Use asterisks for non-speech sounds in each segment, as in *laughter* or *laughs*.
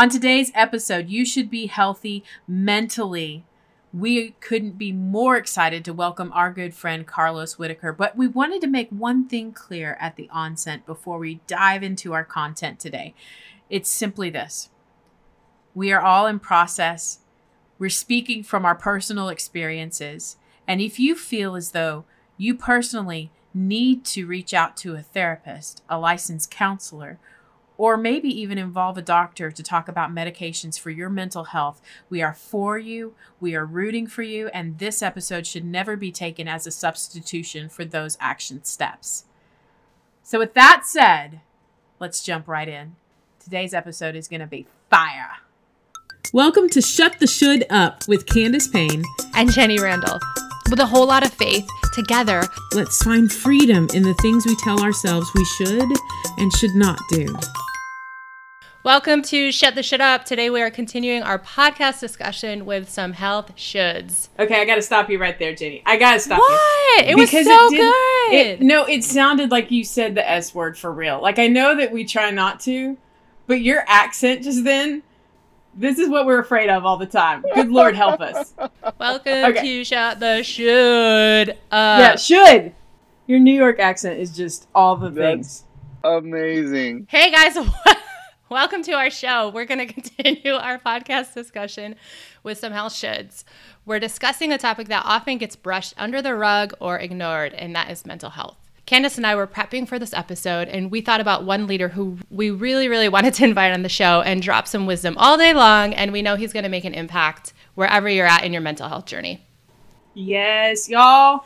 On today's episode, you should be healthy mentally. We couldn't be more excited to welcome our good friend Carlos Whitaker, but we wanted to make one thing clear at the onset before we dive into our content today. It's simply this we are all in process. We're speaking from our personal experiences. And if you feel as though you personally need to reach out to a therapist, a licensed counselor, or maybe even involve a doctor to talk about medications for your mental health. We are for you, we are rooting for you, and this episode should never be taken as a substitution for those action steps. So, with that said, let's jump right in. Today's episode is going to be fire. Welcome to Shut the Should Up with Candace Payne and Jenny Randall. With a whole lot of faith, together, let's find freedom in the things we tell ourselves we should and should not do. Welcome to Shut the Shit Up. Today we are continuing our podcast discussion with some health shoulds. Okay, I got to stop you right there, Jenny. I got to stop what? you. What? It because was so it good. It, no, it sounded like you said the S word for real. Like I know that we try not to, but your accent just then this is what we're afraid of all the time. Good Lord help us. Welcome okay. to Shut the Should. yeah, should. Your New York accent is just all the That's things. Amazing. Hey guys, *laughs* Welcome to our show. We're going *laughs* to continue our podcast discussion with some health shoulds. We're discussing a topic that often gets brushed under the rug or ignored, and that is mental health. Candace and I were prepping for this episode, and we thought about one leader who we really, really wanted to invite on the show and drop some wisdom all day long. And we know he's going to make an impact wherever you're at in your mental health journey. Yes, y'all.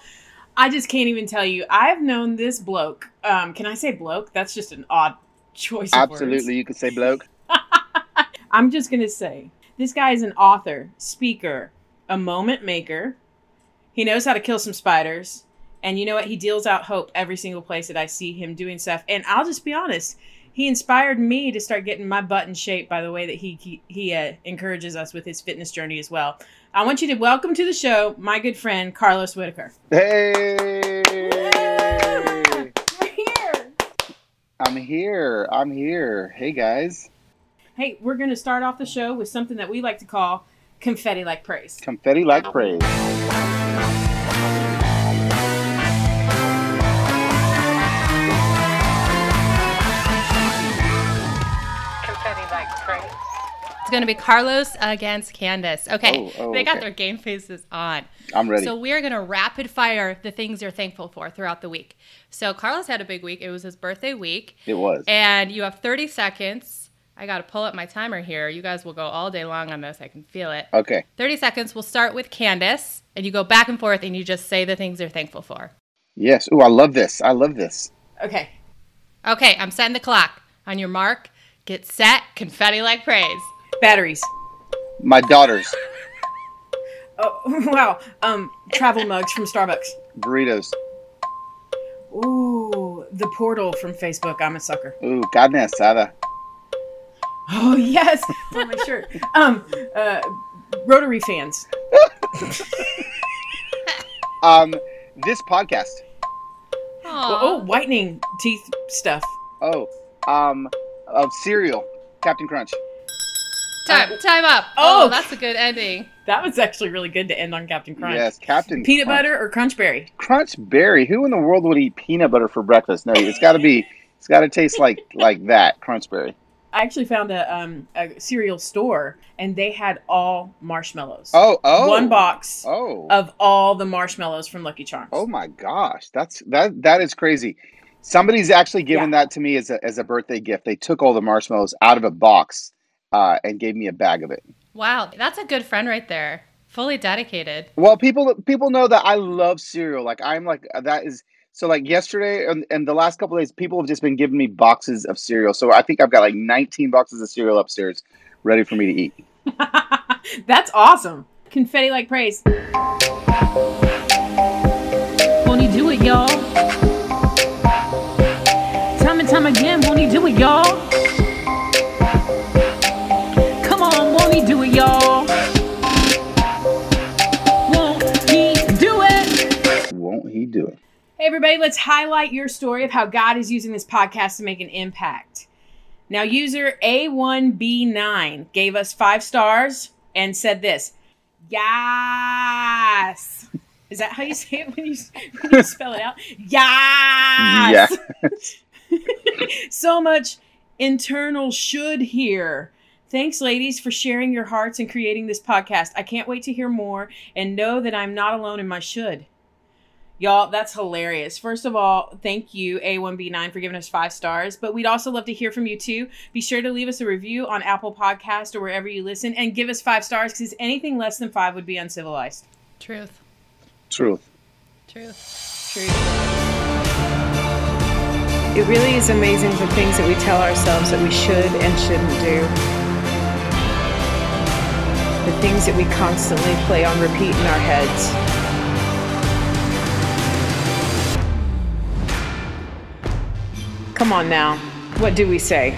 I just can't even tell you. I've known this bloke. Um, can I say bloke? That's just an odd choice Absolutely, you could say bloke. *laughs* I'm just going to say this guy is an author, speaker, a moment maker. He knows how to kill some spiders. And you know what? He deals out hope every single place that I see him doing stuff. And I'll just be honest, he inspired me to start getting my butt in shape by the way that he he, he uh, encourages us with his fitness journey as well. I want you to welcome to the show my good friend Carlos Whitaker. Hey. I'm here. I'm here. Hey guys. Hey, we're going to start off the show with something that we like to call confetti like praise. Confetti like praise. Going to be Carlos against Candace. Okay. Oh, oh, they got okay. their game faces on. I'm ready. So we're going to rapid fire the things you're thankful for throughout the week. So Carlos had a big week. It was his birthday week. It was. And you have 30 seconds. I got to pull up my timer here. You guys will go all day long on this. I can feel it. Okay. 30 seconds. We'll start with Candace, and you go back and forth, and you just say the things you're thankful for. Yes. Oh, I love this. I love this. Okay. Okay. I'm setting the clock. On your mark, get set, confetti like praise. Batteries. My daughters. *laughs* Oh *laughs* wow. Um, travel mugs from Starbucks. Burritos. Ooh, the portal from Facebook. I'm a sucker. Ooh, carne asada. Oh yes, on my shirt. *laughs* Um, uh, Rotary fans. um, this podcast. Oh, oh, whitening teeth stuff. Oh, um, of cereal, Captain Crunch. Time, uh, time up. Oh, oh, that's a good ending. That was actually really good to end on Captain Crunch. Yes, Captain Peanut Crunch. butter or Crunch Berry? Crunch Berry. Who in the world would eat peanut butter for breakfast? No, it's got to be. It's got to taste like like that. Crunch Berry. I actually found a um a cereal store and they had all marshmallows. Oh, oh. One box oh. of all the marshmallows from Lucky Charms. Oh my gosh. That's that that is crazy. Somebody's actually given yeah. that to me as a as a birthday gift. They took all the marshmallows out of a box uh, and gave me a bag of it. Wow, that's a good friend right there. Fully dedicated. Well, people people know that I love cereal. Like I'm like that is so like yesterday and, and the last couple days, people have just been giving me boxes of cereal. So I think I've got like 19 boxes of cereal upstairs, ready for me to eat. *laughs* That's awesome. Confetti like praise. Won't he do it, y'all? Time and time again, won't he do it, y'all? Y'all. Won't he do it? Won't he do it? Hey, everybody, let's highlight your story of how God is using this podcast to make an impact. Now, user A1B9 gave us five stars and said this Yes. Is that how you say it when you, when you spell it out? Yes. Yeah. *laughs* so much internal should here. Thanks, ladies, for sharing your hearts and creating this podcast. I can't wait to hear more and know that I'm not alone in my should. Y'all, that's hilarious. First of all, thank you, A1B9, for giving us five stars. But we'd also love to hear from you too. Be sure to leave us a review on Apple Podcast or wherever you listen and give us five stars because anything less than five would be uncivilized. Truth. Truth. Truth. Truth. It really is amazing the things that we tell ourselves that we should and shouldn't do. The things that we constantly play on repeat in our heads. Come on now. What do we say?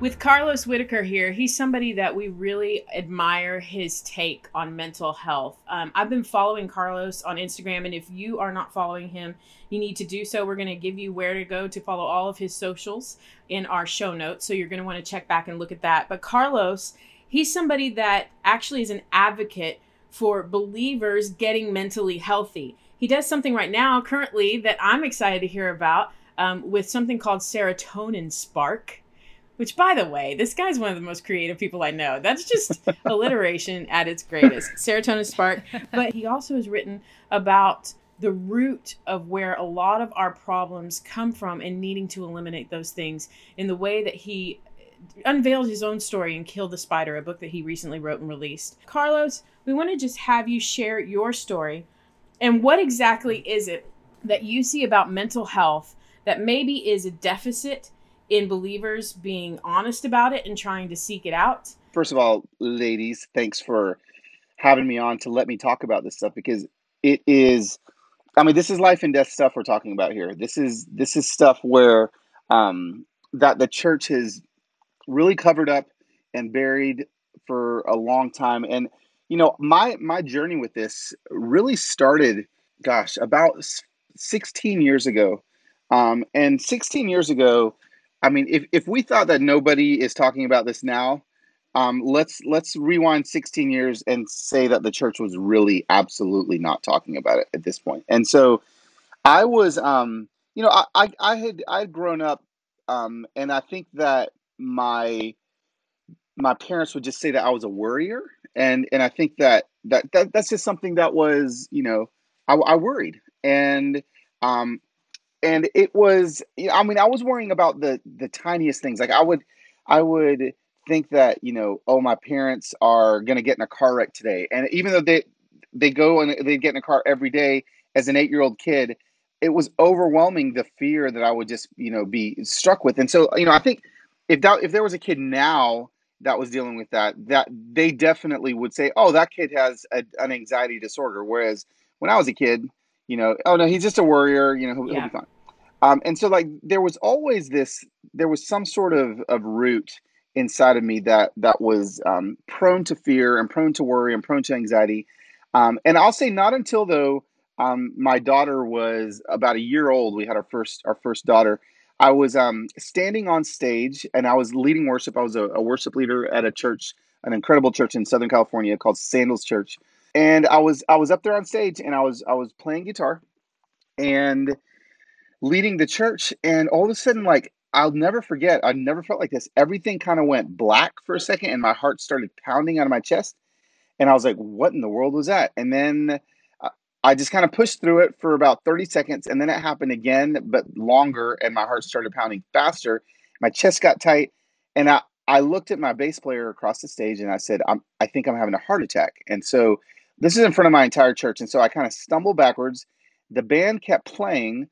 With Carlos Whitaker here, he's somebody that we really admire his take on mental health. Um, I've been following Carlos on Instagram, and if you are not following him, you need to do so. We're going to give you where to go to follow all of his socials in our show notes. So you're going to want to check back and look at that. But Carlos, he's somebody that actually is an advocate for believers getting mentally healthy. He does something right now, currently, that I'm excited to hear about um, with something called Serotonin Spark. Which, by the way, this guy's one of the most creative people I know. That's just *laughs* alliteration at its greatest. Serotonin Spark. But he also has written about the root of where a lot of our problems come from and needing to eliminate those things in the way that he unveiled his own story in Kill the Spider, a book that he recently wrote and released. Carlos, we want to just have you share your story and what exactly is it that you see about mental health that maybe is a deficit in believers being honest about it and trying to seek it out. First of all, ladies, thanks for having me on to let me talk about this stuff because it is I mean, this is life and death stuff we're talking about here. This is this is stuff where um, that the church has really covered up and buried for a long time. And you know, my my journey with this really started, gosh, about 16 years ago. Um, and 16 years ago, I mean, if, if we thought that nobody is talking about this now, um, let's let's rewind 16 years and say that the church was really absolutely not talking about it at this point. And so, I was, um, you know, I, I, I had I had grown up, um, and I think that my my parents would just say that I was a worrier, and and I think that that, that that's just something that was, you know, I, I worried, and um, and it was i mean i was worrying about the the tiniest things. Like i would i would think that you know oh my parents are to get in a car wreck today. And even though they they go and they get in a car every day as an eight year old kid it was overwhelming the fear that i would just you know be struck with. And so you know i think if that if there was a kid now that was dealing with that that they definitely would say oh that kid has a, an anxiety disorder whereas when i was a kid you know, oh no, he's just a worrier. You know, he'll, he'll be fine. Um, and so like there was always this, there was some sort of of root inside of me that that was um, prone to fear and prone to worry and prone to anxiety. Um, and I'll say not until though um, my daughter was about a year old. We had our first our first daughter. I was um, standing on stage and I was leading worship. I was a, a worship leader at a church, an incredible church in Southern California called Sandals Church. And I was I was up there on stage and I was I was playing guitar and leading the church. And all of a sudden like I'll never forget I never felt like this. Everything kind of went black for a second and my heart started pounding out of my chest. And I was like what in the world was that? And then I just kind of pushed through it for about 30 seconds and then it happened again but longer and my heart started pounding faster my chest got tight and I I looked at my bass player across the stage and I said, I'm, I think I'm having a heart attack. And so this is in front of my entire church. And so I kind of stumbled backwards. The band kept playing.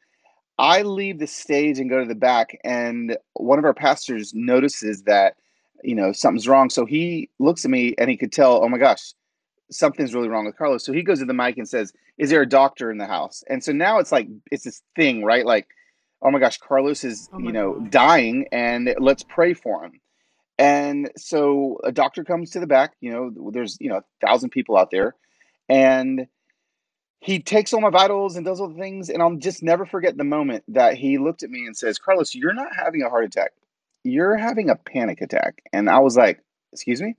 I leave the stage and go to the back, and one of our pastors notices that, you know, something's wrong. So he looks at me and he could tell, oh my gosh, something's really wrong with Carlos. So he goes to the mic and says, Is there a doctor in the house? And so now it's like, it's this thing, right? Like, oh my gosh, Carlos is, oh you know, God. dying and let's pray for him. And so a doctor comes to the back, you know, there's, you know, a thousand people out there and he takes all my vitals and does all the things and i'll just never forget the moment that he looked at me and says carlos you're not having a heart attack you're having a panic attack. And I was like, excuse me?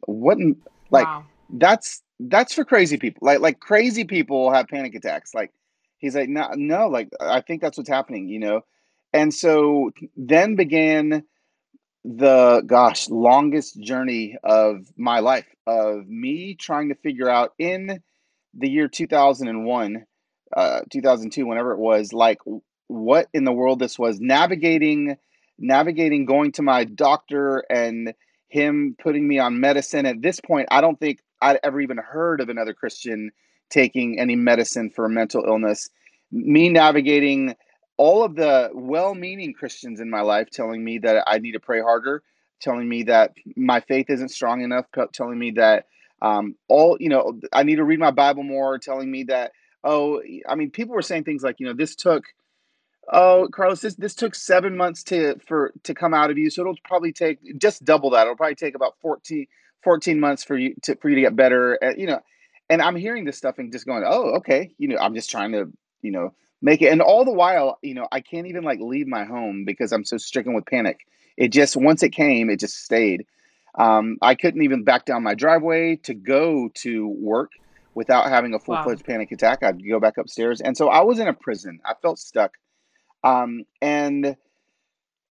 What? in- Like, wow. That's that's for crazy people. Like like crazy people have panic attacks. Like he's like, no, no, like I think that's what's happening, you know. And so then began the gosh longest journey of my life of me trying to figure out in the year 2001 uh 2002 whenever it was like what in the world this was navigating navigating going to my doctor and him putting me on medicine at this point i don't think i'd ever even heard of another christian taking any medicine for a mental illness me navigating all of the well-meaning Christians in my life telling me that I need to pray harder, telling me that my faith isn't strong enough, telling me that um, all you know I need to read my Bible more, telling me that oh I mean people were saying things like you know this took oh Carlos this this took seven months to for to come out of you, so it'll probably take just double that. It'll probably take about 14, 14 months for you to for you to get better. Uh, you know, and I'm hearing this stuff and just going oh okay you know I'm just trying to you know make it and all the while you know i can't even like leave my home because i'm so stricken with panic. It just once it came it just stayed. Um, i couldn't even back down my driveway to go to work without having a full-fledged panic attack. I'd go back upstairs and so i was in a prison. I felt stuck. Um, and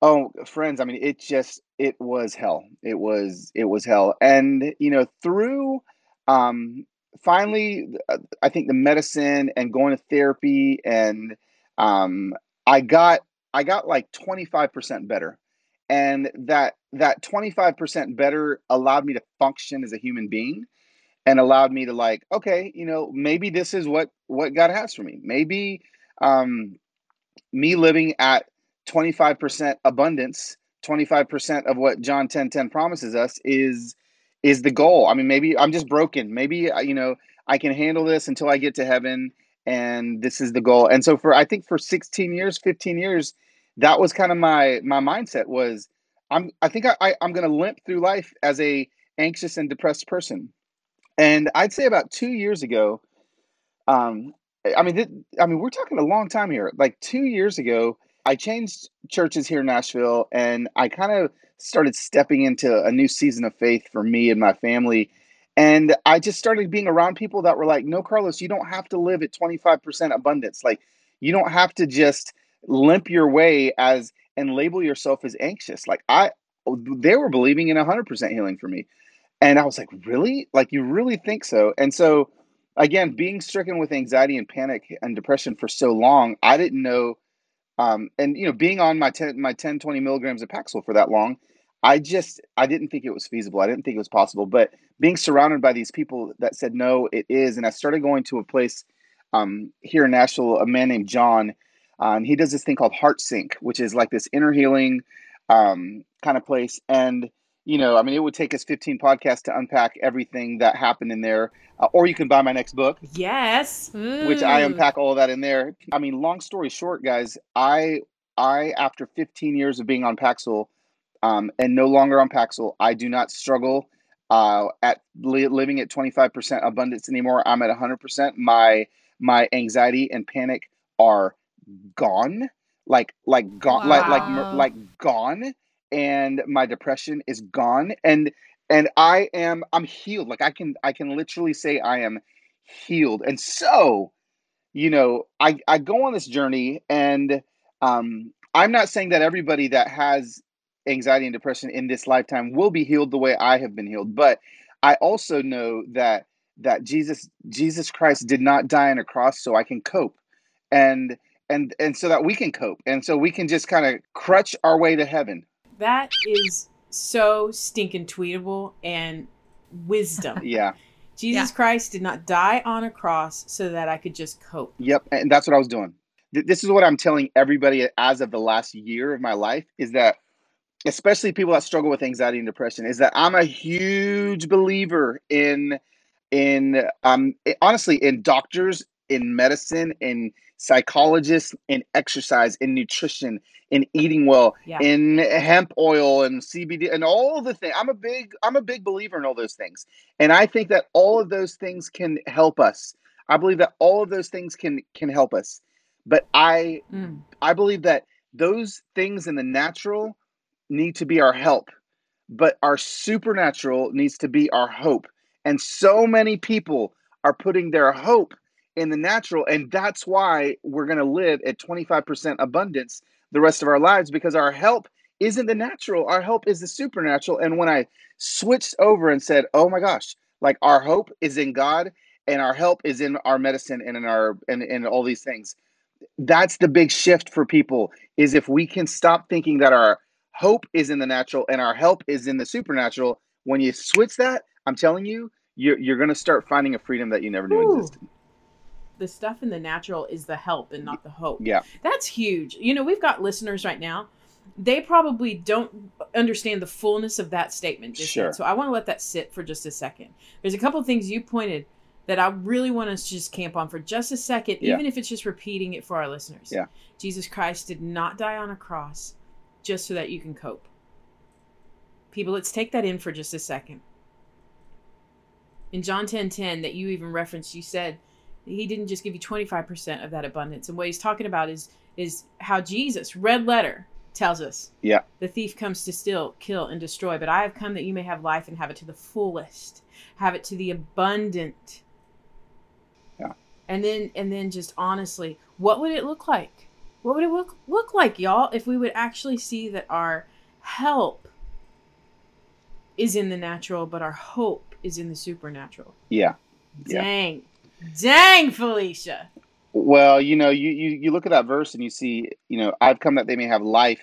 Oh, friends, I mean, it just it was hell. It was it was hell. And you know, through um finally uh, I think the medicine and going to therapy and um I got I got like 25% better. And that that 25% better allowed me to function as a human being and allowed me to like, okay, you know, maybe this is what what God has for me. Maybe um me living at 25% abundance 25% of what john 10 10 promises us is is the goal. I mean maybe i'm just broken. Maybe uh, you know i can handle this until i get to heaven and this is the goal. And so for i think for 16 years 15 years that was kind of my my mindset was i'm i think i, I i'm going to limp through life as a anxious and depressed person. And i'd say about two years ago um, I mean, th- I mean, we're talking a long time here. Like two years ago, I changed churches here in Nashville, and I kind of started stepping into a new season of faith for me and my family. And I just started being around people that were like, "No, Carlos, you don't have to live at twenty five percent abundance. Like, you don't have to just limp your way as and label yourself as anxious." Like I, they were believing in one hundred percent healing for me. And I was like, really? Like, you really think so? And so, again, being stricken with anxiety and panic and depression for so long, I didn't know. Um, and you know, being on my 10, my 10, 20 milligrams of Paxil for that long, I just I didn't think it was feasible. I didn't think it was possible. But being surrounded by these people that said no, it is, and I started going to a place um, here in Nashville, a man named John, and he does this thing called Heart Sync, which is like this inner healing um, kind of place. And you know, I mean, it would take us 15 podcasts to unpack everything that happened in there. Uh, or you can buy my next book, Yes. which I unpack all of that in there. I mean, long story short, guys, I I after 15 years of being on Paxil um, and no longer on Paxil, I do not struggle uh, at li- living at 25% abundance anymore. I'm at 100%. My my anxiety and panic are gone like like gone like like like gone and my depression is gone and and i am i'm healed. Like i can i can literally say i am healed. And so you know i i go on this journey and um i'm not saying that everybody that has anxiety and depression in this lifetime will be healed the way i have been healed but i also know that that jesus jesus christ did not die on a cross so i can cope and and and so that we can cope and so we can just kind of crutch our way to heaven That is so stinking tweetable and wisdom. *laughs* yeah Jesus Yeah. Christ did not die on a cross so that I could just cope. Yep, and that's what I was doing. Th- This is what I'm telling everybody as of the last year of my life is that especially people that struggle with anxiety and depression is that I'm a huge believer in in um i- honestly in doctors, in medicine, in psychologists, in exercise, in nutrition, in eating well, Yeah. in hemp oil and CBD and all the things. I'm a big I'm a big believer in all those things. And I think that all of those things can help us. I believe that all of those things can can help us. But I Mm. I believe that those things in the natural need to be our help, but our supernatural needs to be our hope. And so many people are putting their hope in the natural. And that's why we're going to live at 25% abundance the rest of our lives because our help isn't the natural, our help is the supernatural. And when I switched over and said, oh my gosh, like our hope is in God and our help is in our medicine and in our and in all these things that's the big shift for people is if we can stop thinking that our hope is in the natural and our help is in the supernatural when you switch that i'm telling you you're, you're going to start finding a freedom that you never knew Ooh. existed the stuff in the natural is the help and not the hope yeah that's huge you know we've got listeners right now they probably don't understand the fullness of that statement just sure. Yet. so i want to let that sit for just a second there's a couple of things you pointed that I really want us to just camp on for just a second, yeah. even if it's just repeating it for our listeners. Yeah. Jesus Christ did not die on a cross just so that you can cope. People, let's take that in for just a second. In John 10 10, that you even referenced, you said he didn't just give you 25% of that abundance. And what he's talking about is is how Jesus, red letter, tells us. Yeah. The thief comes to steal, kill, and destroy, but I have come that you may have life and have it to the fullest, have it to the abundant Yeah. and then and then just honestly what would it look like what would it look, look like y'all if we would actually see that our help is in the natural but our hope is in the supernatural yeah dang yeah. Dang felicia well you know you, you you look at that verse and you see you know i've come that they may have life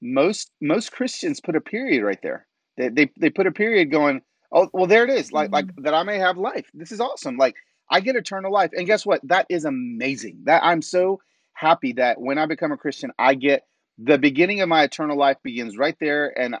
most most christians put a period right there they they, they put a period going oh well there it is like mm-hmm. like that i may have life this is awesome like I get eternal life. And guess what? That is amazing. That I'm so happy that when I become a Christian, I get the beginning of my eternal life begins right there and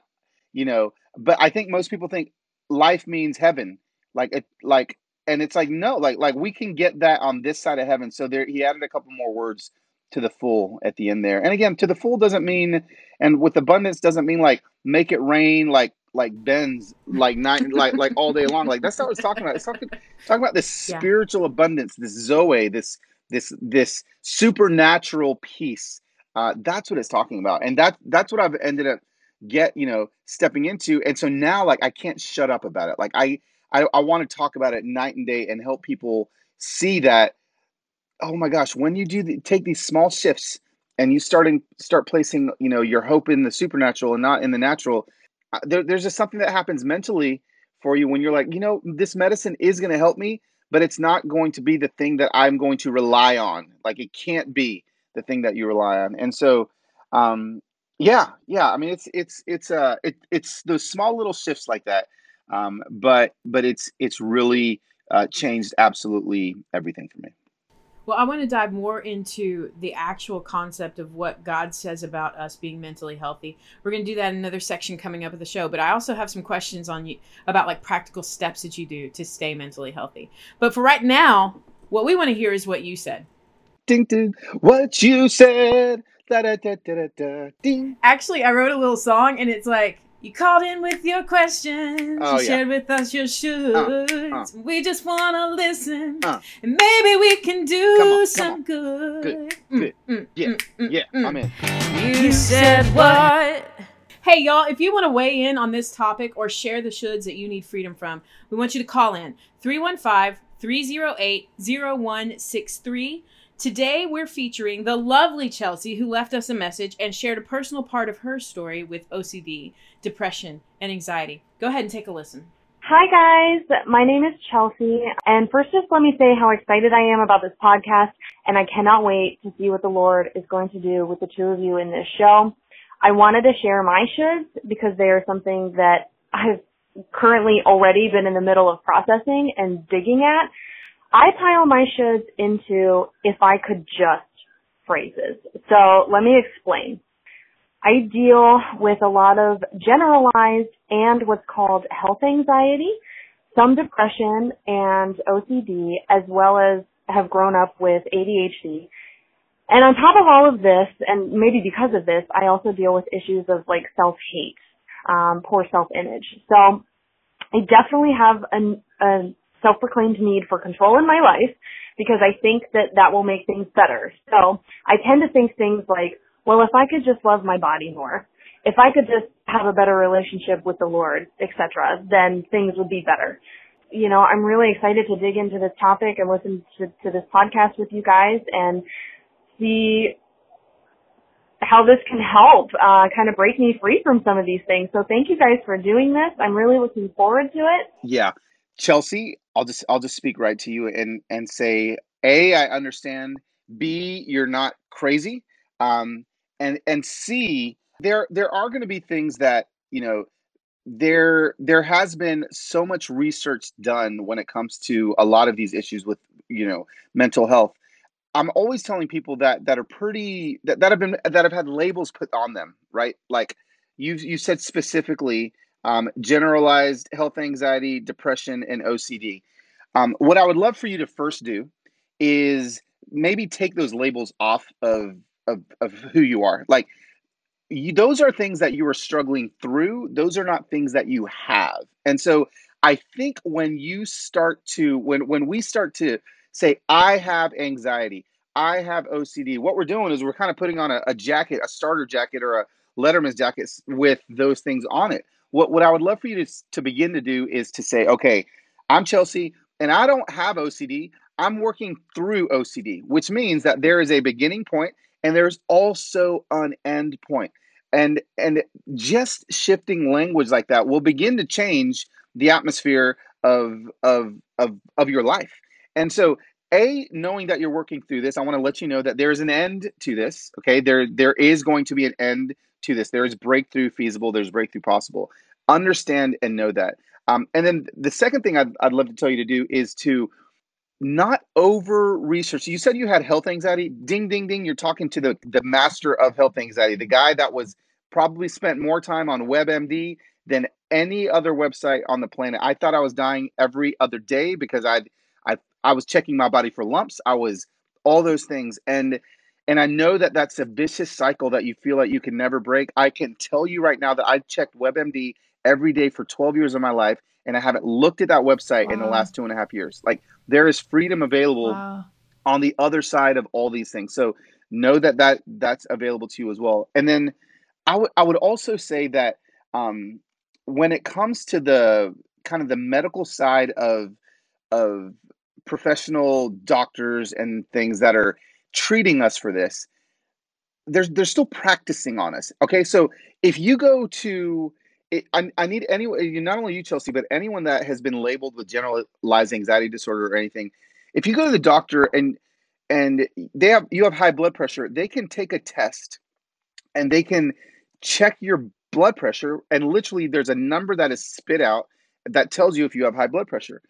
you know, but I think most people think life means heaven. Like it like and it's like no, like like we can get that on this side of heaven. So there he added a couple more words to the full at the end there. And again, to the full doesn't mean and with abundance doesn't mean like make it rain like like Benz like night *laughs* like like all day long. Like that's not what it's talking about. It's talking talking about this yeah. spiritual abundance, this Zoe, this this this supernatural peace. Uh, that's what it's talking about, and that that's what I've ended up get you know stepping into. And so now, like I can't shut up about it. Like I I, I want to talk about it night and day and help people see that. Oh my gosh, when you do the, take these small shifts and you start starting start placing you know your hope in the supernatural and not in the natural there, there's just something that happens mentally for you when you're like, you know, this medicine is going to help me, but it's not going to be the thing that I'm going to rely on. Like it can't be the thing that you rely on. And so, um, yeah, yeah. I mean, it's it's it's uh it, it's those small little shifts like that. Um, but but it's it's really uh, changed absolutely everything for me. Well, I want to dive more into the actual concept of what God says about us being mentally healthy. We're going to do that in another section coming up of the show, but I also have some questions on you about like practical steps that you do to stay mentally healthy. But for right now, what we want to hear is what you said. Ding ding, what you said. Da, da, da, da, da, ding. Actually, I wrote a little song and it's like you called in with your questions. Oh, you yeah. shared with us your shoulds. Uh, uh. We just want to listen. Uh. And maybe we can do on, some good. Good. Good. Mm, mm, yeah. Mm, mm yeah. I'm in. You said what? Hey, y'all, if you want to weigh in on this topic or share the shoulds that you need freedom from, we want you to call in 315 308 0163. Today, we're featuring the lovely Chelsea, who left us a message and shared a personal part of her story with OCD, depression, and anxiety. Go ahead and take a listen. Hi, guys. My name is Chelsea. And first, just let me say how excited I am about this podcast. And I cannot wait to see what the Lord is going to do with the two of you in this show. I wanted to share my shoulds because they are something that I've currently already been in the middle of processing and digging at. I pile my shoulds into if I could just phrases. So let me explain. I deal with a lot of generalized and what's called health anxiety, some depression and OCD, as well as have grown up with ADHD. And on top of all of this, and maybe because of this, I also deal with issues of like self-hate, um, poor self-image. So I definitely have a, a self-proclaimed need for control in my life because I think that that will make things better. So I tend to think things like, well, if I could just love my body more, if I could just have a better relationship with the Lord, etc., then things would be better. You know, I'm really excited to dig into this topic and listen to, to this podcast with you guys and see how this can help uh, kind of break me free from some of these things. So thank you guys for doing this. I'm really looking forward to it. Yeah. Chelsea, I'll just I'll just speak right to you and and say A, I understand. B, you're not crazy. Um, and and C, there there are going to be things that you know there there has been so much research done when it comes to a lot of these issues with you know mental health. I'm always telling people that that are pretty that, that have been that have had labels put on them right? Like you you said specifically um, generalized health anxiety depression and ocd um, what i would love for you to first do is maybe take those labels off of of, of who you are like you, those are things that you are struggling through. Those are not things that you have. And so I think when you start to when when we start to say I have anxiety, I have OCD, what we're doing is we're kind of putting on a, a jacket, a starter jacket or a Letterman's jacket with those things on it. What what I would love for you to to begin to do is to say, okay, I'm Chelsea and I don't have OCD. I'm working through OCD, which means that there is a beginning point and there's also an end point. And and just shifting language like that will begin to change the atmosphere of of of of your life. And so a knowing that you're working through this i want to let you know that there is an end to this okay? There there is going to be an end to this. There is breakthrough feasible there's breakthrough possible. Understand and know that. Um, and then the second thing I'd, I'd love to tell you to do is to not over research. You said you had health anxiety. Ding, ding, ding. You're talking to the, the master of health anxiety, the guy that was probably spent more time on WebMD than any other website on the planet. I thought I was dying every other day because I I I was checking my body for lumps. I was all those things and and I know that that's a vicious cycle that you feel like you can never break. I can tell you right now that I checked WebMD every day for 12 years of my life and I haven't looked at that website wow. in the last two and a half years. Like there is freedom available wow. on the other side of all these things. So know that that that's available to you as well. And then I would I would also say that um, when it comes to the kind of the medical side of of professional doctors and things that are treating us for this, there's they're still practicing on us. Okay, so if you go to I, I need anyone, not only you, Chelsea, but anyone that has been labeled with generalized anxiety disorder or anything. If you go to the doctor and and they have you have high blood pressure, they can take a test and they can check your blood pressure and literally there's a number that is spit out that tells you if you have high blood pressure.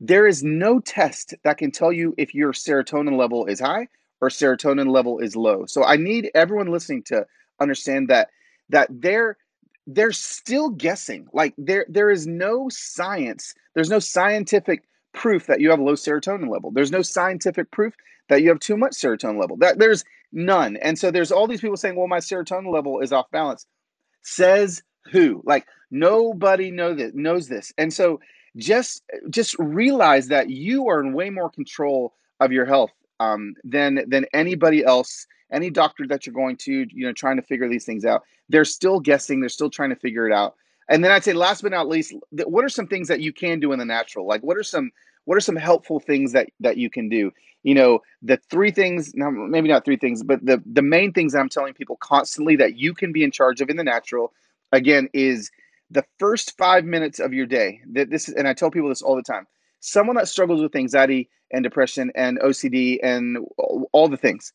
There is no test that can tell you if your serotonin level is high or serotonin level is low. So I need everyone listening to understand that that they're they're still guessing. Like there there is no science, there's no scientific proof that you have a low serotonin level. There's no scientific proof that you have too much serotonin level. That there's none. And so there's all these people saying, "Well, my serotonin level is off balance." Says who? Like nobody know that knows this. And so just just realize that you are in way more control of your health um, than than anybody else any doctor that you're going to you know trying to figure these things out they're still guessing they're still trying to figure it out. And then i'd say last but not least what are some things that you can do in the natural? Like what are some what are some helpful things that that you can do? You know the three things maybe not three things but the the main things i'm telling people constantly that you can be in charge of in the natural again is the first five minutes of your day. That this and i tell people this all the time. Someone that struggles with anxiety and depression and ocd and all the things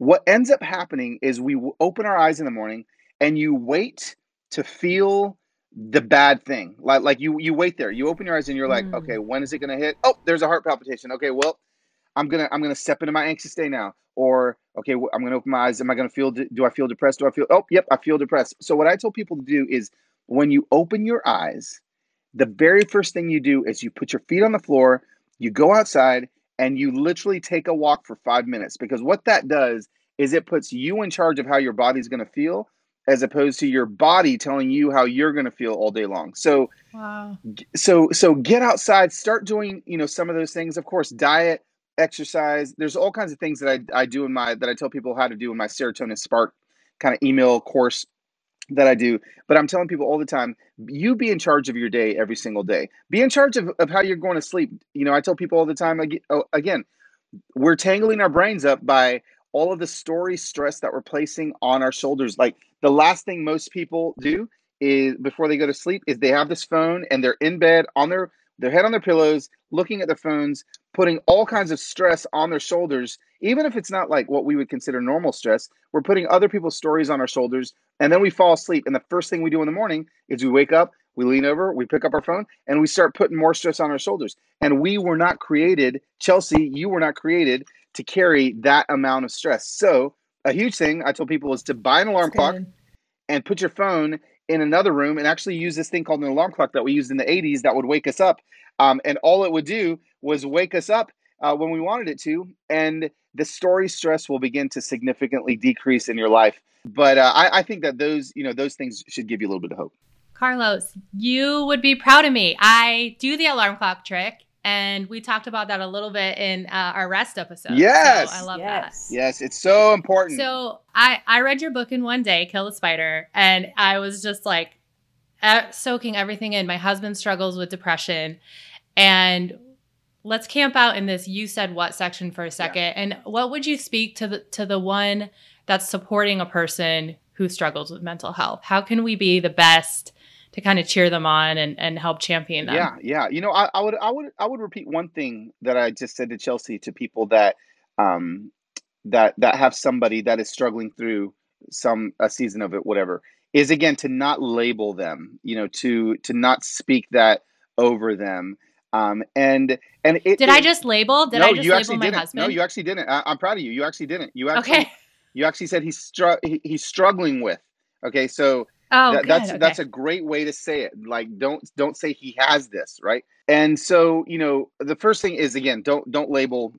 what ends up happening is we open our eyes in the morning and you wait to feel the bad thing. Like like you you wait there. You open your eyes and you're like, mm. okay, when is it gonna hit? Oh, there's a heart palpitation. Okay, well, I'm gonna I'm gonna step into my anxious day now. Or okay, I'm gonna open my eyes. Am I gonna feel? Do I feel depressed? Do I feel? Oh, yep, I feel depressed. So what I tell people to do is when you open your eyes, the very first thing you do is you put your feet on the floor. You go outside and you literally take a walk for five minutes because what that does is it puts you in charge of how your body's going to feel as opposed to your body telling you how you're going to feel all day long. So, wow. so, so get outside, start doing, you know, some of those things. Of course, diet, exercise. There's all kinds of things that I, I do in my, that I tell people how to do in my serotonin spark kind of email course. That I do, but I'm telling people all the time, you be in charge of your day every single day. Be in charge of, of how you're going to sleep. You know, I tell people all the time, oh, again, we're tangling our brains up by all of the story stress that we're placing on our shoulders. Like the last thing most people do is before they go to sleep is they have this phone and they're in bed on their their head on their pillows, looking at their phones, putting all kinds of stress on their shoulders, even if it's not like what we would consider normal stress. We're putting other people's stories on our shoulders, and then we fall asleep. And the first thing we do in the morning is we wake up, we lean over, we pick up our phone, and we start putting more stress on our shoulders. And we were not created, Chelsea, you were not created to carry that amount of stress. So, a huge thing I told people is to buy an alarm clock and put your phone in another room and actually use this thing called an alarm clock that we used in the 80s that would wake us up. Um, and all it would do was wake us up uh, when we wanted it to. And the story stress will begin to significantly decrease in your life. But uh, I, I think that those, you know, those things should give you a little bit of hope. Carlos, you would be proud of me. I do the alarm clock trick and we talked about that a little bit in uh, our rest episode. Yes, so I love yes. that. Yes, it's so important. So I I read your book in one day, Kill the Spider, and I was just like uh, soaking everything in. My husband struggles with depression, and let's camp out in this you said what section for a second. Yeah. And what would you speak to the to the one that's supporting a person who struggles with mental health? How can we be the best? To kind of cheer them on and, and help champion them. Yeah, yeah. You know, I, I would I would I would repeat one thing that I just said to Chelsea to people that um that that have somebody that is struggling through some a season of it, whatever, is again to not label them, you know, to to not speak that over them. Um, and and it, did it, I just label? Did no, I just you label actually my didn't. husband? No, you actually didn't. I, am proud of you. You actually didn't. You actually okay. you actually said he's str- he, he's struggling with. Okay, so Oh, that, that's okay. that's a great way to say it. Like don't don't say he has this, right? And so, you know, the first thing is again, don't don't label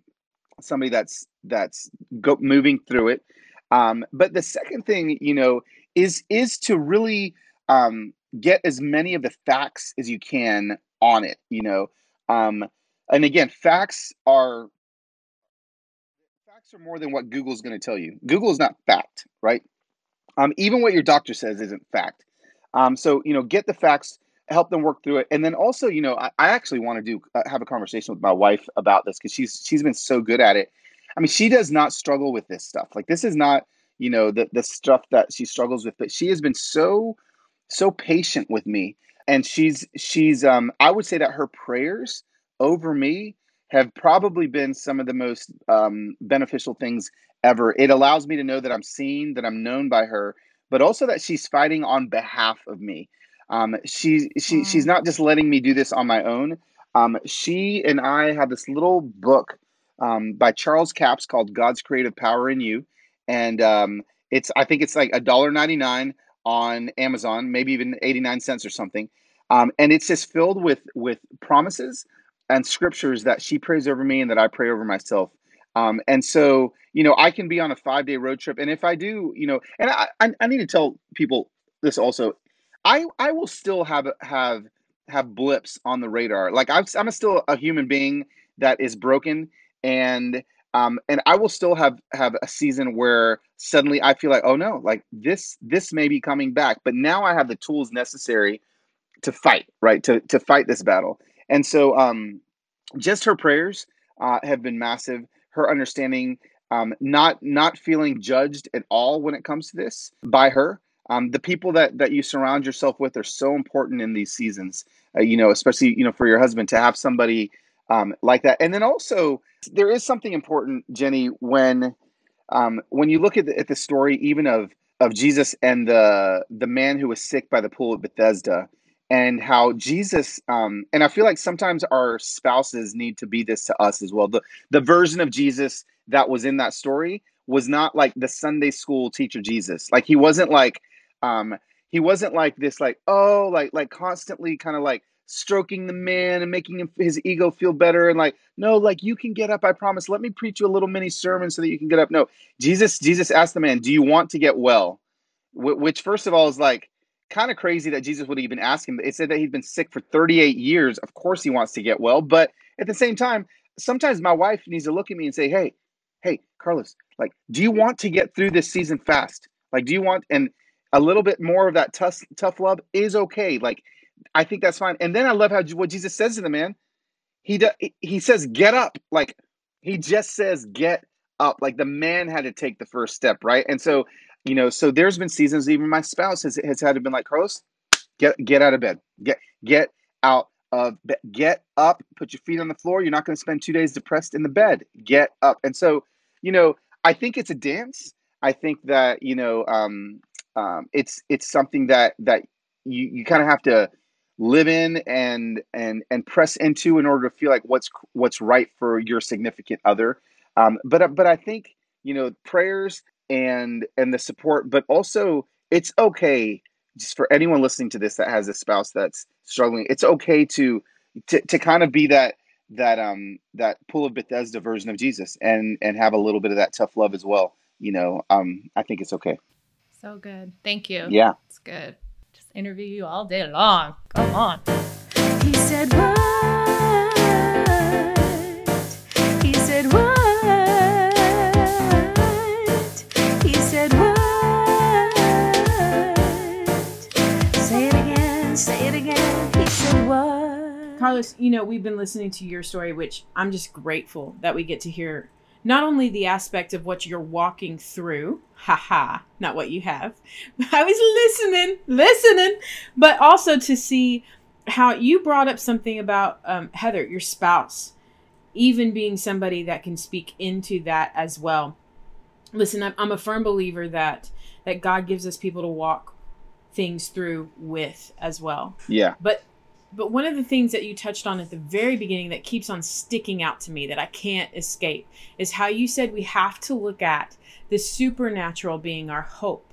somebody that's that's go, moving through it. Um, but the second thing, you know, is is to really um, get as many of the facts as you can on it. You know, um, and again, facts are facts are more than what Google's going to tell you. Google is not fact, right? Um, even what your doctor says isn't fact. Um, so you know, get the facts, help them work through it, and then also, you know, I, I actually want to do uh, have a conversation with my wife about this because she's she's been so good at it. I mean, she does not struggle with this stuff. Like this is not you know the the stuff that she struggles with, but she has been so so patient with me, and she's she's um I would say that her prayers over me have probably been some of the most um, beneficial things ever. It allows me to know that I'm seen, that I'm known by her, but also that she's fighting on behalf of me. Um, she, she, she's not just letting me do this on my own. Um, she and I have this little book um, by Charles Capps called God's Creative Power in You. And um, it's, I think it's like a dollar ninety nine on Amazon, maybe even 89 cents or something. Um, and it's just filled with, with promises and scriptures that she prays over me and that I pray over myself. Um, and so, you know, I can be on a five day road trip. And if I do, you know, and I, I, I need to tell people this also, I, I will still have, have, have blips on the radar. Like I'm, I'm still a human being that is broken and, um, and I will still have, have a season where suddenly I feel like, oh no, like this, this may be coming back, but now I have the tools necessary to fight, right. To, to fight this battle. And so, um, just her prayers, uh, have been massive her understanding, um, not not feeling judged at all when it comes to this by her. Um, the people that that you surround yourself with are so important in these seasons. Uh, you know, especially you know for your husband to have somebody um, like that. And then also there is something important, Jenny, when um, when you look at the, at the story even of of Jesus and the the man who was sick by the pool of Bethesda and how Jesus um, and I feel like sometimes our spouses need to be this to us as well. The the version of Jesus that was in that story was not like the Sunday school teacher Jesus. Like he wasn't like um, he wasn't like this like oh like like constantly kind of like stroking the man and making him, his ego feel better and like no like you can get up I promise let me preach you a little mini sermon so that you can get up. No. Jesus Jesus asked the man, "Do you want to get well?" Wh- which first of all is like kind of crazy that Jesus would even ask him. It said that he'd been sick for 38 years. Of course, he wants to get well. But at the same time, sometimes my wife needs to look at me and say, Hey, hey, Carlos, like, do you want to get through this season fast? Like, do you want, and a little bit more of that tough tough love is okay. Like I think that's fine. And then I love how what Jesus says to the man. He does, he says get up. Like he just says get up. Like the man had to take the first step, right? And so, you know, so there's been seasons even my spouse has has had to been like, Carlos, get get out of bed. Get get out of bed. Get up, put your feet on the floor. You're not going to spend 2 days depressed in the bed. Get up. And so, you know, I think it's a dance. I think that, you know, um, um, it's it's something that that you you kind of have to live in and and and press into in order to feel like what's what's right for your significant other. Um, but but I think you know prayers and and the support, but also it's okay just for anyone listening to this that has a spouse that's struggling. It's okay to to to kind of be that that um that pool of Bethesda version of Jesus and and have a little bit of that tough love as well. You know, um, I think it's okay. So good. Thank you. Yeah. It's good. Just interview you all day long. Come on. He said what? Carlos, you know, we've been listening to your story, which I'm just grateful that we get to hear not only the aspect of what you're walking through, haha, not what you have. *laughs* I was listening, listening, but also to see how you brought up something about um, Heather, your spouse, even being somebody that can speak into that as well. Listen, I'm, I'm a firm believer that that God gives us people to walk things through with as well. Yeah. But but one of the things that you touched on at the very beginning that keeps on sticking out to me that I can't escape is how you said we have to look at the supernatural being our hope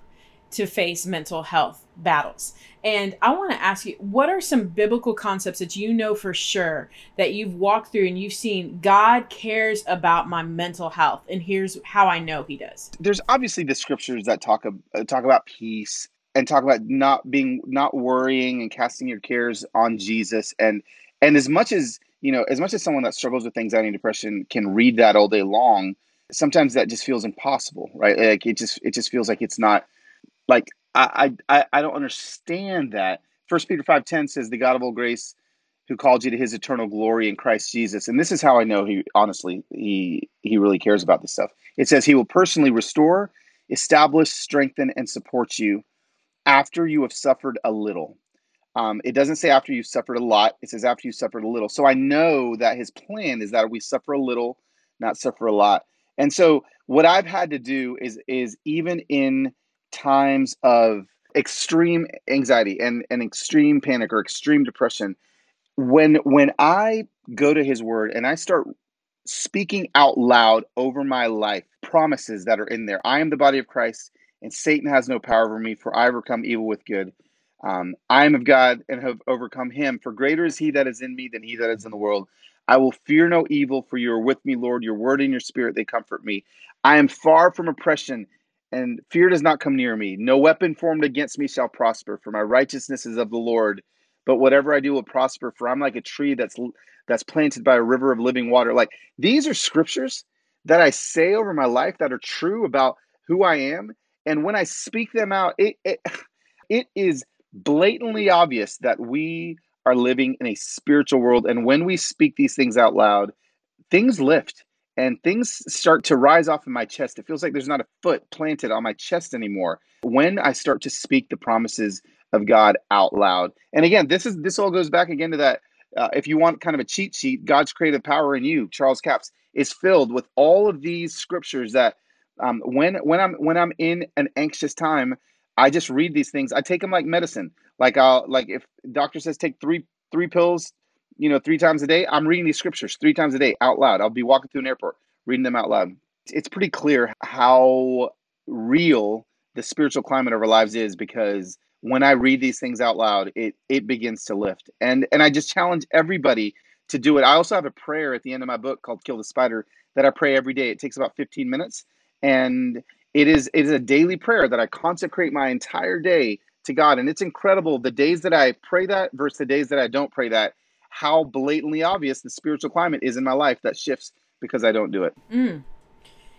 to face mental health battles. And I want to ask you, what are some biblical concepts that you know for sure that you've walked through and you've seen God cares about my mental health? And here's how I know He does. There's obviously the scriptures that talk uh, talk about peace and talk about not being not worrying and casting your cares on Jesus. And and as much as you know as much as someone that struggles with anxiety and depression can read that all day long sometimes that just feels impossible right? Like it just it just feels like it's not like i i i don't understand that. First peter 5.10 says the god of all grace who called you to his eternal glory in christ jesus. And this is how i know he honestly he he really cares about this stuff. It says he will personally restore establish strengthen and support you after you have suffered a little. Um, it doesn't say after you've suffered a lot, it says after you suffered a little. So I know that his plan is that we suffer a little, not suffer a lot. And so what I've had to do is is even in times of extreme anxiety and, and extreme panic or extreme depression, when when I go to his word and I start speaking out loud over my life promises that are in there. I am the body of Christ and Satan has no power over me, for I overcome evil with good. Um, I am of God and have overcome him. For greater is he that is in me than he that is in the world. I will fear no evil, for you are with me, Lord. Your word and your spirit, they comfort me. I am far from oppression, and fear does not come near me. No weapon formed against me shall prosper, for my righteousness is of the Lord. But whatever I do will prosper, for I'm like a tree that's that's planted by a river of living water. Like these are scriptures that I say over my life that are true about who I am and when I speak them out, it, it, *sighs* it is blatantly obvious that we are living in a spiritual world. And when we speak these things out loud, things lift and things start to rise off of my chest. It feels like there's not a foot planted on my chest anymore when I start to speak the promises of God out loud. And again, this is this all goes back again to that. Uh, if you want kind of a cheat sheet, God's creative power in you, Charles Capps, is filled with all of these scriptures that um, when when I'm when I'm in an anxious time, I just read these things. I take them like medicine. Like I'll like if doctor says take three three pills, you know, three times a day. I'm reading these scriptures three times a day out loud. I'll be walking through an airport reading them out loud. It's pretty clear how real the spiritual climate of our lives is because when I read these things out loud, it it begins to lift. And and I just challenge everybody to do it. I also have a prayer at the end of my book called Kill the Spider that I pray every day. It takes about 15 minutes and it is it is a daily prayer that I consecrate my entire day to God. And it's incredible the days that I pray that versus the days that I don't pray that, how blatantly obvious the spiritual climate is in my life that shifts because I don't do it. Mm.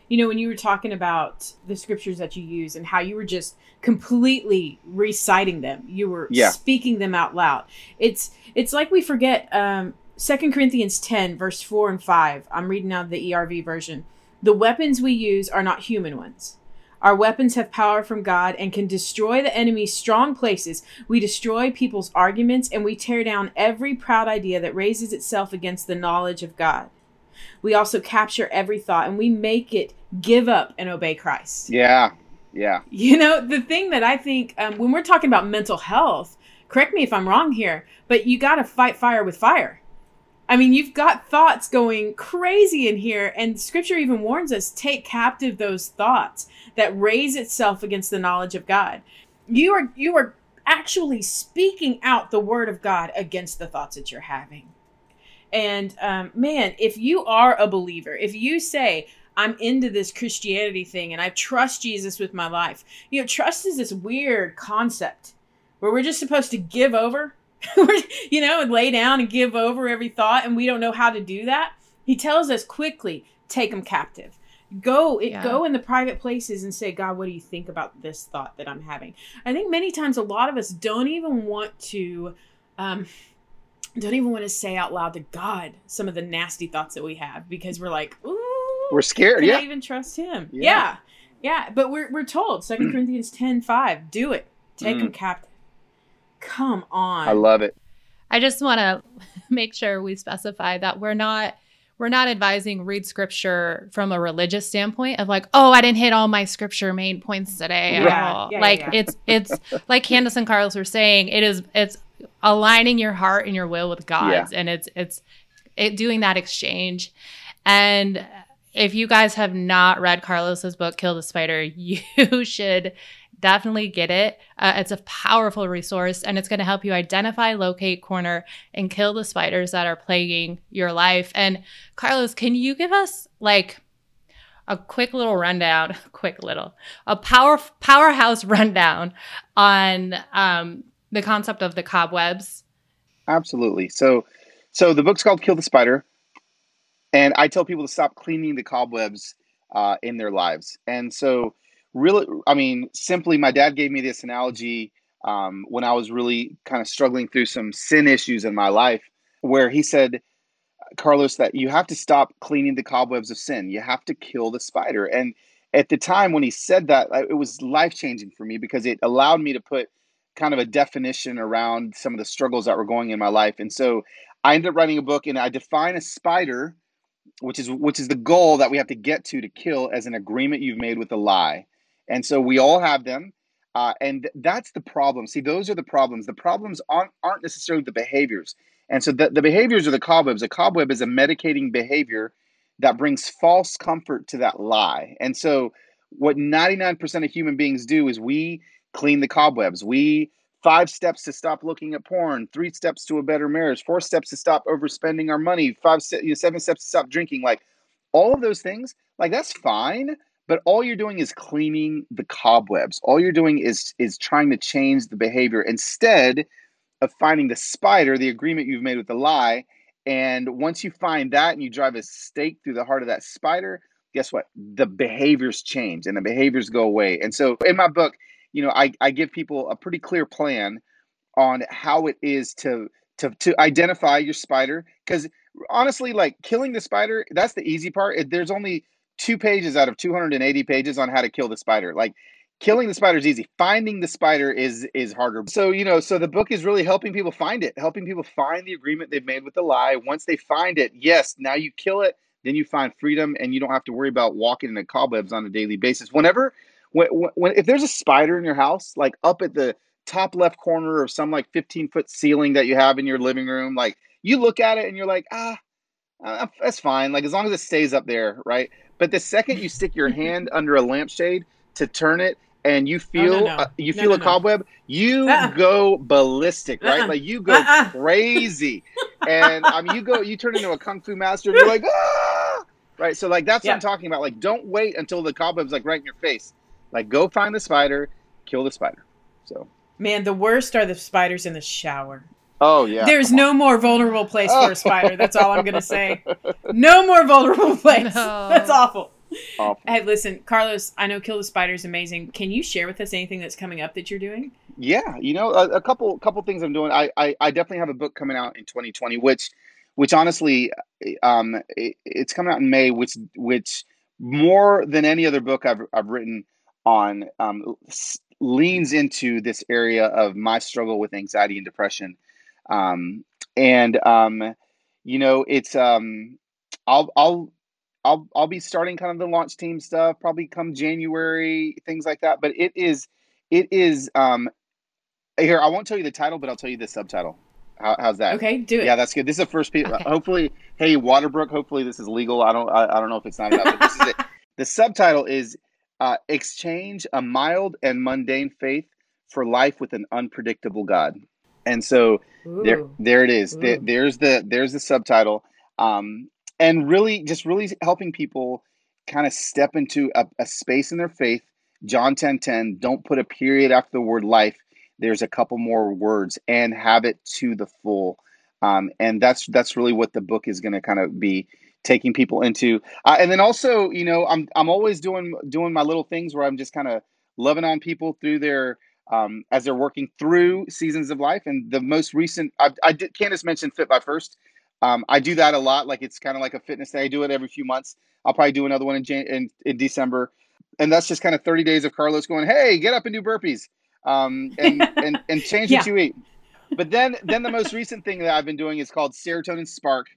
you know, when you were talking about the scriptures that you use and how you were just completely reciting them, you were Yeah. speaking them out loud. It's it's like we forget um 2 Corinthians 10 verse 4 and 5. I'm reading out the ERV version. The weapons we use are not human ones. Our weapons have power from God and can destroy the enemy's strong places. We destroy people's arguments and we tear down every proud idea that raises itself against the knowledge of God. We also capture every thought and we make it give up and obey Christ. Yeah. Yeah. You know, the thing that I think um, when we're talking about mental health, correct me if I'm wrong here, but you got to fight fire with fire. I mean, you've got thoughts going crazy in here, and scripture even warns us take captive those thoughts that raise itself against the knowledge of God. You are you are actually speaking out the word of God against the thoughts that you're having. And um, man, if you are a believer, if you say, I'm into this Christianity thing and I trust Jesus with my life, you know, trust is this weird concept where we're just supposed to give over, *laughs* you know, and lay down and give over every thought, and we don't know how to do that. He tells us quickly, take them captive. Go it, Yeah. go in the private places and say, God, what do you think about this thought that I'm having? I think many times a lot of us don't even want to um, don't even want to say out loud to God some of the nasty thoughts that we have because we're like, ooh, We're scared. can I Yeah. even trust him? Yeah. Yeah. Yeah. But we're, we're told, Second *clears throat* Corinthians 10 5, do it. Take Mm. them captive. Come on. I love it. I just want to *laughs* make sure we specify that we're not we're not advising read scripture from a religious standpoint of like, oh, I didn't hit all my scripture main points today. at Yeah, all. yeah, like yeah. it's it's *laughs* like Candace and Carlos were saying, it is it's aligning your heart and your will with God's, and it's it's it doing that exchange. And if you guys have not read Carlos's book, Kill the Spider, *laughs* you should definitely get it. Uh, it's a powerful resource and it's going to help you identify, locate, corner, and kill the spiders that are plaguing your life. And Carlos, can you give us like a quick little rundown, *laughs* quick little, a power powerhouse *laughs* rundown on um, the concept of the cobwebs? Absolutely. So, so the book's called Kill the Spider, and I tell people to stop cleaning the cobwebs uh, in their lives. And so, really, I mean, simply, my dad gave me this analogy um, when I was really kind of struggling through some sin issues in my life, where he said, Carlos, that you have to stop cleaning the cobwebs of sin. You have to kill the spider. And at the time when he said that, it was life changing for me because it allowed me to put kind of a definition around some of the struggles that were going in my life. And so I ended up writing a book and I define a spider, which is which is the goal that we have to get to to kill as an agreement you've made with a lie. And so we all have them. Uh, and that's the problem. See, those are the problems. The problems aren't, aren't necessarily the behaviors. And so the, the behaviors are the cobwebs. A cobweb is a medicating behavior that brings false comfort to that lie. And so what 99% of human beings do is we clean the cobwebs. We five steps to stop looking at porn, three steps to a better marriage, four steps to stop overspending our money, five you know, seven steps to stop drinking. Like all of those things, like that's fine, but all you're doing is cleaning the cobwebs. All you're doing is is trying to change the behavior instead of finding the spider, the agreement you've made with the lie. And once you find that and you drive a stake through the heart of that spider, guess what? The behaviors change and the behaviors go away. And so in my book, you know, I, I give people a pretty clear plan on how it is to to to identify your spider. Because honestly, like killing the spider, that's the easy part. There's only two pages out of 280 pages on how to kill the spider. Like killing the spider is easy. Finding the spider is is harder. So you know, so the book is really helping people find it, helping people find the agreement they've made with the lie. Once they find it, yes, now you kill it. Then you find freedom, and you don't have to worry about walking in the cobwebs on a daily basis. Whenever, when, when if there's a spider in your house, like up at the top left corner of some like 15 foot ceiling that you have in your living room, like you look at it and you're like, ah, uh, that's fine. Like as long as it stays up there, right? But the second you stick your *laughs* hand under a lampshade to turn it, and you feel no. uh, you No, feel no, a no. cobweb, you Uh-uh. go ballistic, right? Uh-uh. Like you go Uh-uh. crazy, *laughs* and I mean you go you turn into a kung fu master, and you're like ah, right? So like that's what I'm talking about. Like don't wait until the cobweb's like right in your face. Like go find the spider, kill the spider. So Man, the worst are the spiders in the shower. Oh yeah, There's no more vulnerable place for a *laughs* spider. That's all I'm going to say. No more vulnerable place. No. *laughs* That's awful. Awful. Hey, listen, Carlos. I know Kill the Spider is amazing. Can you share with us anything that's coming up that you're doing? Yeah, you know, a, a couple couple things I'm doing. I, I I definitely have a book coming out in 2020, which which honestly, um, it, it's coming out in May, which which more than any other book I've I've written on um, leans into this area of my struggle with anxiety and depression, um, and um, you know, it's um, I'll I'll I'll I'll be starting kind of the launch team stuff probably come January, things like that. But it is it is um here. I won't tell you the title, but I'll tell you the subtitle. How, how's that? Okay, do it. Yeah, that's good. This is the first piece. *laughs* Okay. Hopefully, hey Waterbrook. Hopefully, this is legal. I don't. I, I don't know if it's not enough. This is it. *laughs* The subtitle is uh, "Exchange a mild and mundane faith for life with an unpredictable God." And so there, Ooh. there it is. There- there's the there's the subtitle. Um, and really, just really helping people kind of step into a, a space in their faith. John ten ten. Don't put a period after the word life there's a couple more words and have it to the full um, and that's that's really what the book is going to kind of be taking people into uh, and then also you know i'm i'm always doing doing my little things where i'm just kind of loving on people through their um, as they're working through seasons of life. And the most recent i, I did candace mentioned fit by first. Um, i do that a lot. Like it's kind of like a fitness day. I do it every few months. I'll probably do another one in Jan- in, in december. And that's just kind of 30 days of carlos going hey get up and do burpees um, and, *laughs* and and change Yeah. what you eat. But then then the most recent thing that I've been doing is called Serotonin Spark,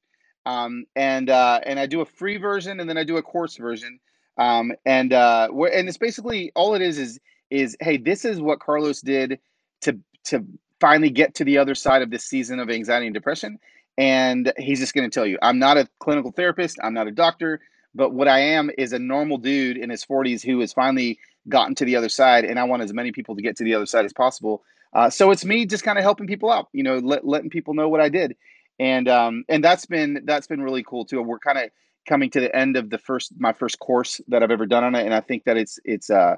um, and uh, and I do a free version and then I do a course version, um, and uh, where and it's basically all it is is is hey this is what Carlos did to to finally get to the other side of this season of anxiety and depression, and he's just going to tell you I'm not a clinical therapist, I'm not a doctor, but what I am is a normal dude in his 40s who has finally gotten to the other side, and I want as many people to get to the other side as possible. Uh, so it's me just kind of helping people out, you know, let, letting people know what I did, and um, and that's been that's been really cool too. We're kind of coming to the end of the first my first course that I've ever done on it, and I think that it's it's uh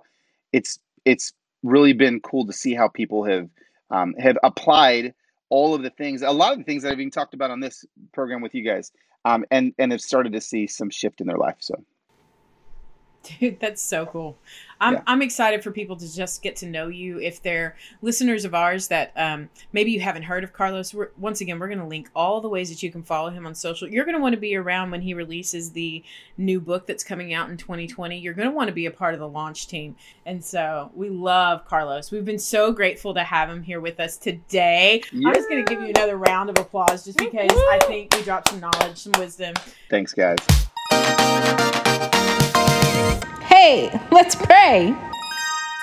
it's it's really been cool to see how people have um, have applied all of the things, a lot of the things that I've even talked about on this program with you guys, um, and and have started to see some shift in their life. So Dude, that's so cool. I'm Yeah. I'm excited for people to just get to know you. If they're listeners of ours that um, maybe you haven't heard of Carlos, we're, once again, we're going to link all the ways that you can follow him on social. You're going to want to be around when he releases the new book that's coming out in 2020. You're going to want to be a part of the launch team. And so we love Carlos. We've been so grateful to have him here with us today. I'm just going to give you another round of applause just because I think we dropped some knowledge, some wisdom. thanks, guys. Hey, let's pray.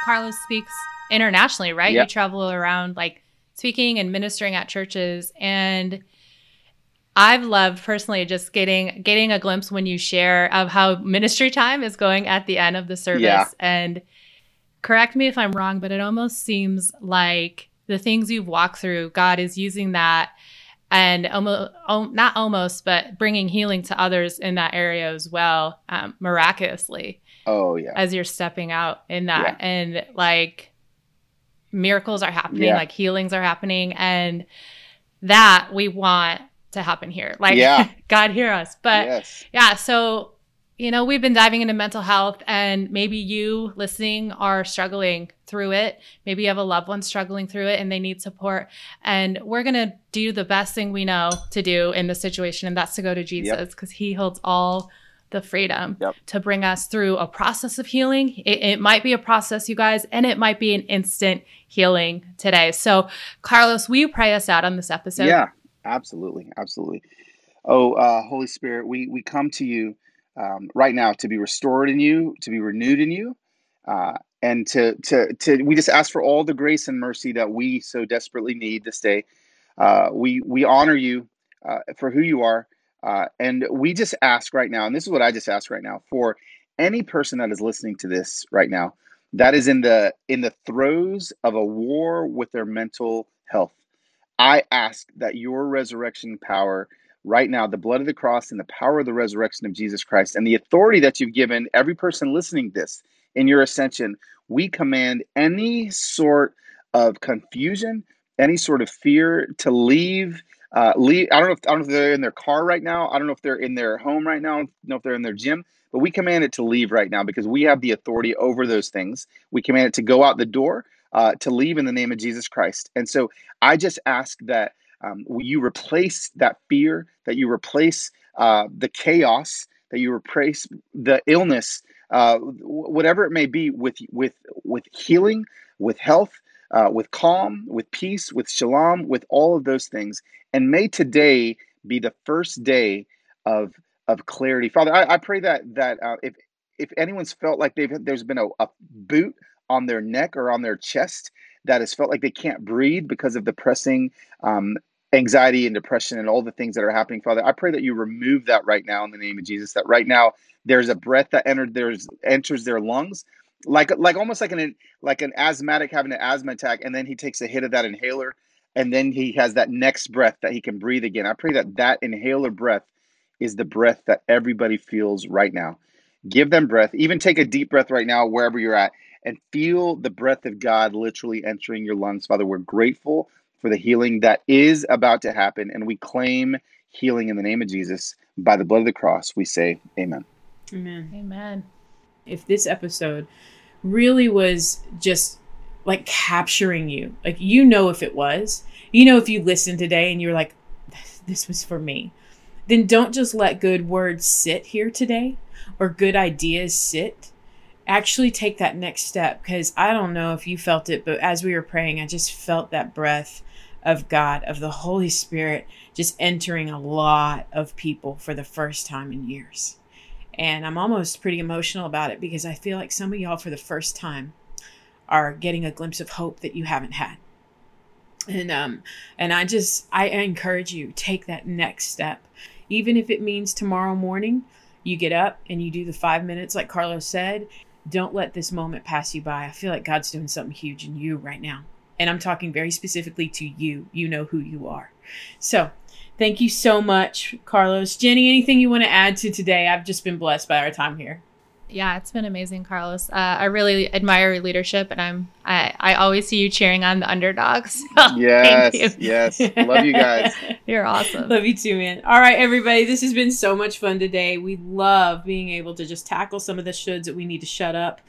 Carlos speaks internationally, right? Yep. You travel around like speaking and ministering at churches and I've loved personally just getting getting a glimpse when you share of how ministry time is going at the end of the service Yeah. and correct me if I'm wrong, but it almost seems like the things you've walked through, God is using that and almost, not almost, but bringing healing to others in that area as well, um, miraculously Oh yeah, as you're stepping out in that. And like miracles are happening Yeah. like healings are happening. And that we want to happen here. Like Yeah. *laughs* god hear us. But yes, yeah so you know we've been diving into mental health and maybe you listening are struggling through it. Maybe you have a loved one struggling through it and they need support. And we're going to do the best thing we know to do in this situation and that's to go to jesus because he holds all the freedom Yep. to bring us through a process of healing it, it might be a process you guys and it might be an instant healing today so carlos will you pray us out on this episode yeah, absolutely, absolutely. Oh, uh, Holy Spirit, we we come to you um, right now to be restored in you, to be renewed in you, uh, and to to to. We just ask for all the grace and mercy that we so desperately need this day. Uh, we we honor you uh, for who you are, uh, and we just ask right now, and this is what I just ask right now for any person that is listening to this right now that is in the in the throes of a war with their mental health. I ask that your resurrection power right now, the blood of the cross and the power of the resurrection of Jesus Christ and the authority that you've given every person listening this in your ascension, we command any sort of confusion, any sort of fear to leave. Uh, leave. I don't know. If, I don't know if they're in their car right now. I don't know if they're in their home right now. I don't know if they're in their gym. but we command it to leave right now because we have the authority over those things. We command it to go out the door, uh, to leave in the name of Jesus Christ. And so I just ask that um, you replace that fear, that you replace uh, the chaos, that you replace the illness, uh, whatever it may be, with with with healing, with health, uh, with calm, with peace, with shalom, with all of those things. And may today be the first day of of clarity, Father. I, I pray that that uh, if if anyone's felt like they've there's been a, a boot on their neck or on their chest that has felt like they can't breathe because of the pressing um, anxiety and depression and all the things that are happening, Father. I pray that you remove that right now in the name of Jesus. That right now there's a breath that entered there's enters their lungs, like like almost like an like an asthmatic having an asthma attack, and then he takes a hit of that inhaler, and then he has that next breath that he can breathe again. I pray that that inhaler breath is the breath that everybody feels right now. Give them breath. Even take a deep breath right now, wherever you're at, and feel the breath of God literally entering your lungs. Father, we're grateful for the healing that is about to happen, and we claim healing in the name of Jesus. By the blood of the cross, we say, Amen. Amen. Amen. If this episode really was just like capturing you, like you know if it was, you know if you listened today and you're like, this was for me, then don't just let good words sit here today or good ideas sit. Actually take that next step because I don't know if you felt it, but as we were praying, I just felt that breath of God, of the Holy Spirit, just entering a lot of people for the first time in years. And I'm almost pretty emotional about it because I feel like some of y'all, for the first time, are getting a glimpse of hope that you haven't had. And um, and I just I encourage you take that next step, even if it means tomorrow morning you get up and you do the five minutes like Carlos said. Don't let this moment pass you by. I feel like God's doing something huge in you right now. And I'm talking very specifically to you. You know who you are. So thank you so much, Carlos. Jenny, anything you want to add to today? I've just been blessed by our time here. Yeah, it's been amazing, Carlos. Uh, I really admire your leadership, and I'm I, I always see you cheering on the underdogs. *laughs* So yes, yes, *laughs* love you guys. You're awesome. Love you too, man. All right, everybody, this has been so much fun today. We love being able to just tackle some of the shoulds that we need to shut up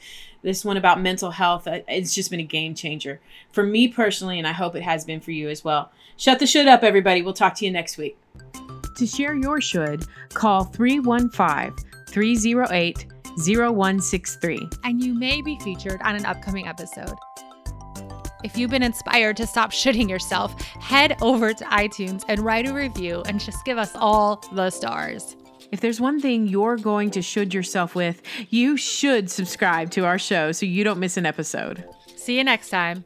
this one about mental health, uh, it's just been a game changer for me personally, and I hope it has been for you as well. Shut the should up, everybody. We'll talk to you next week. To share your should, call 315 308 0163. And you may be featured on an upcoming episode. If you've been inspired to stop shitting yourself, head over to iTunes and write a review and just give us all the stars. If there's one thing you're going to should yourself with, you should subscribe to our show so you don't miss an episode. See you next time.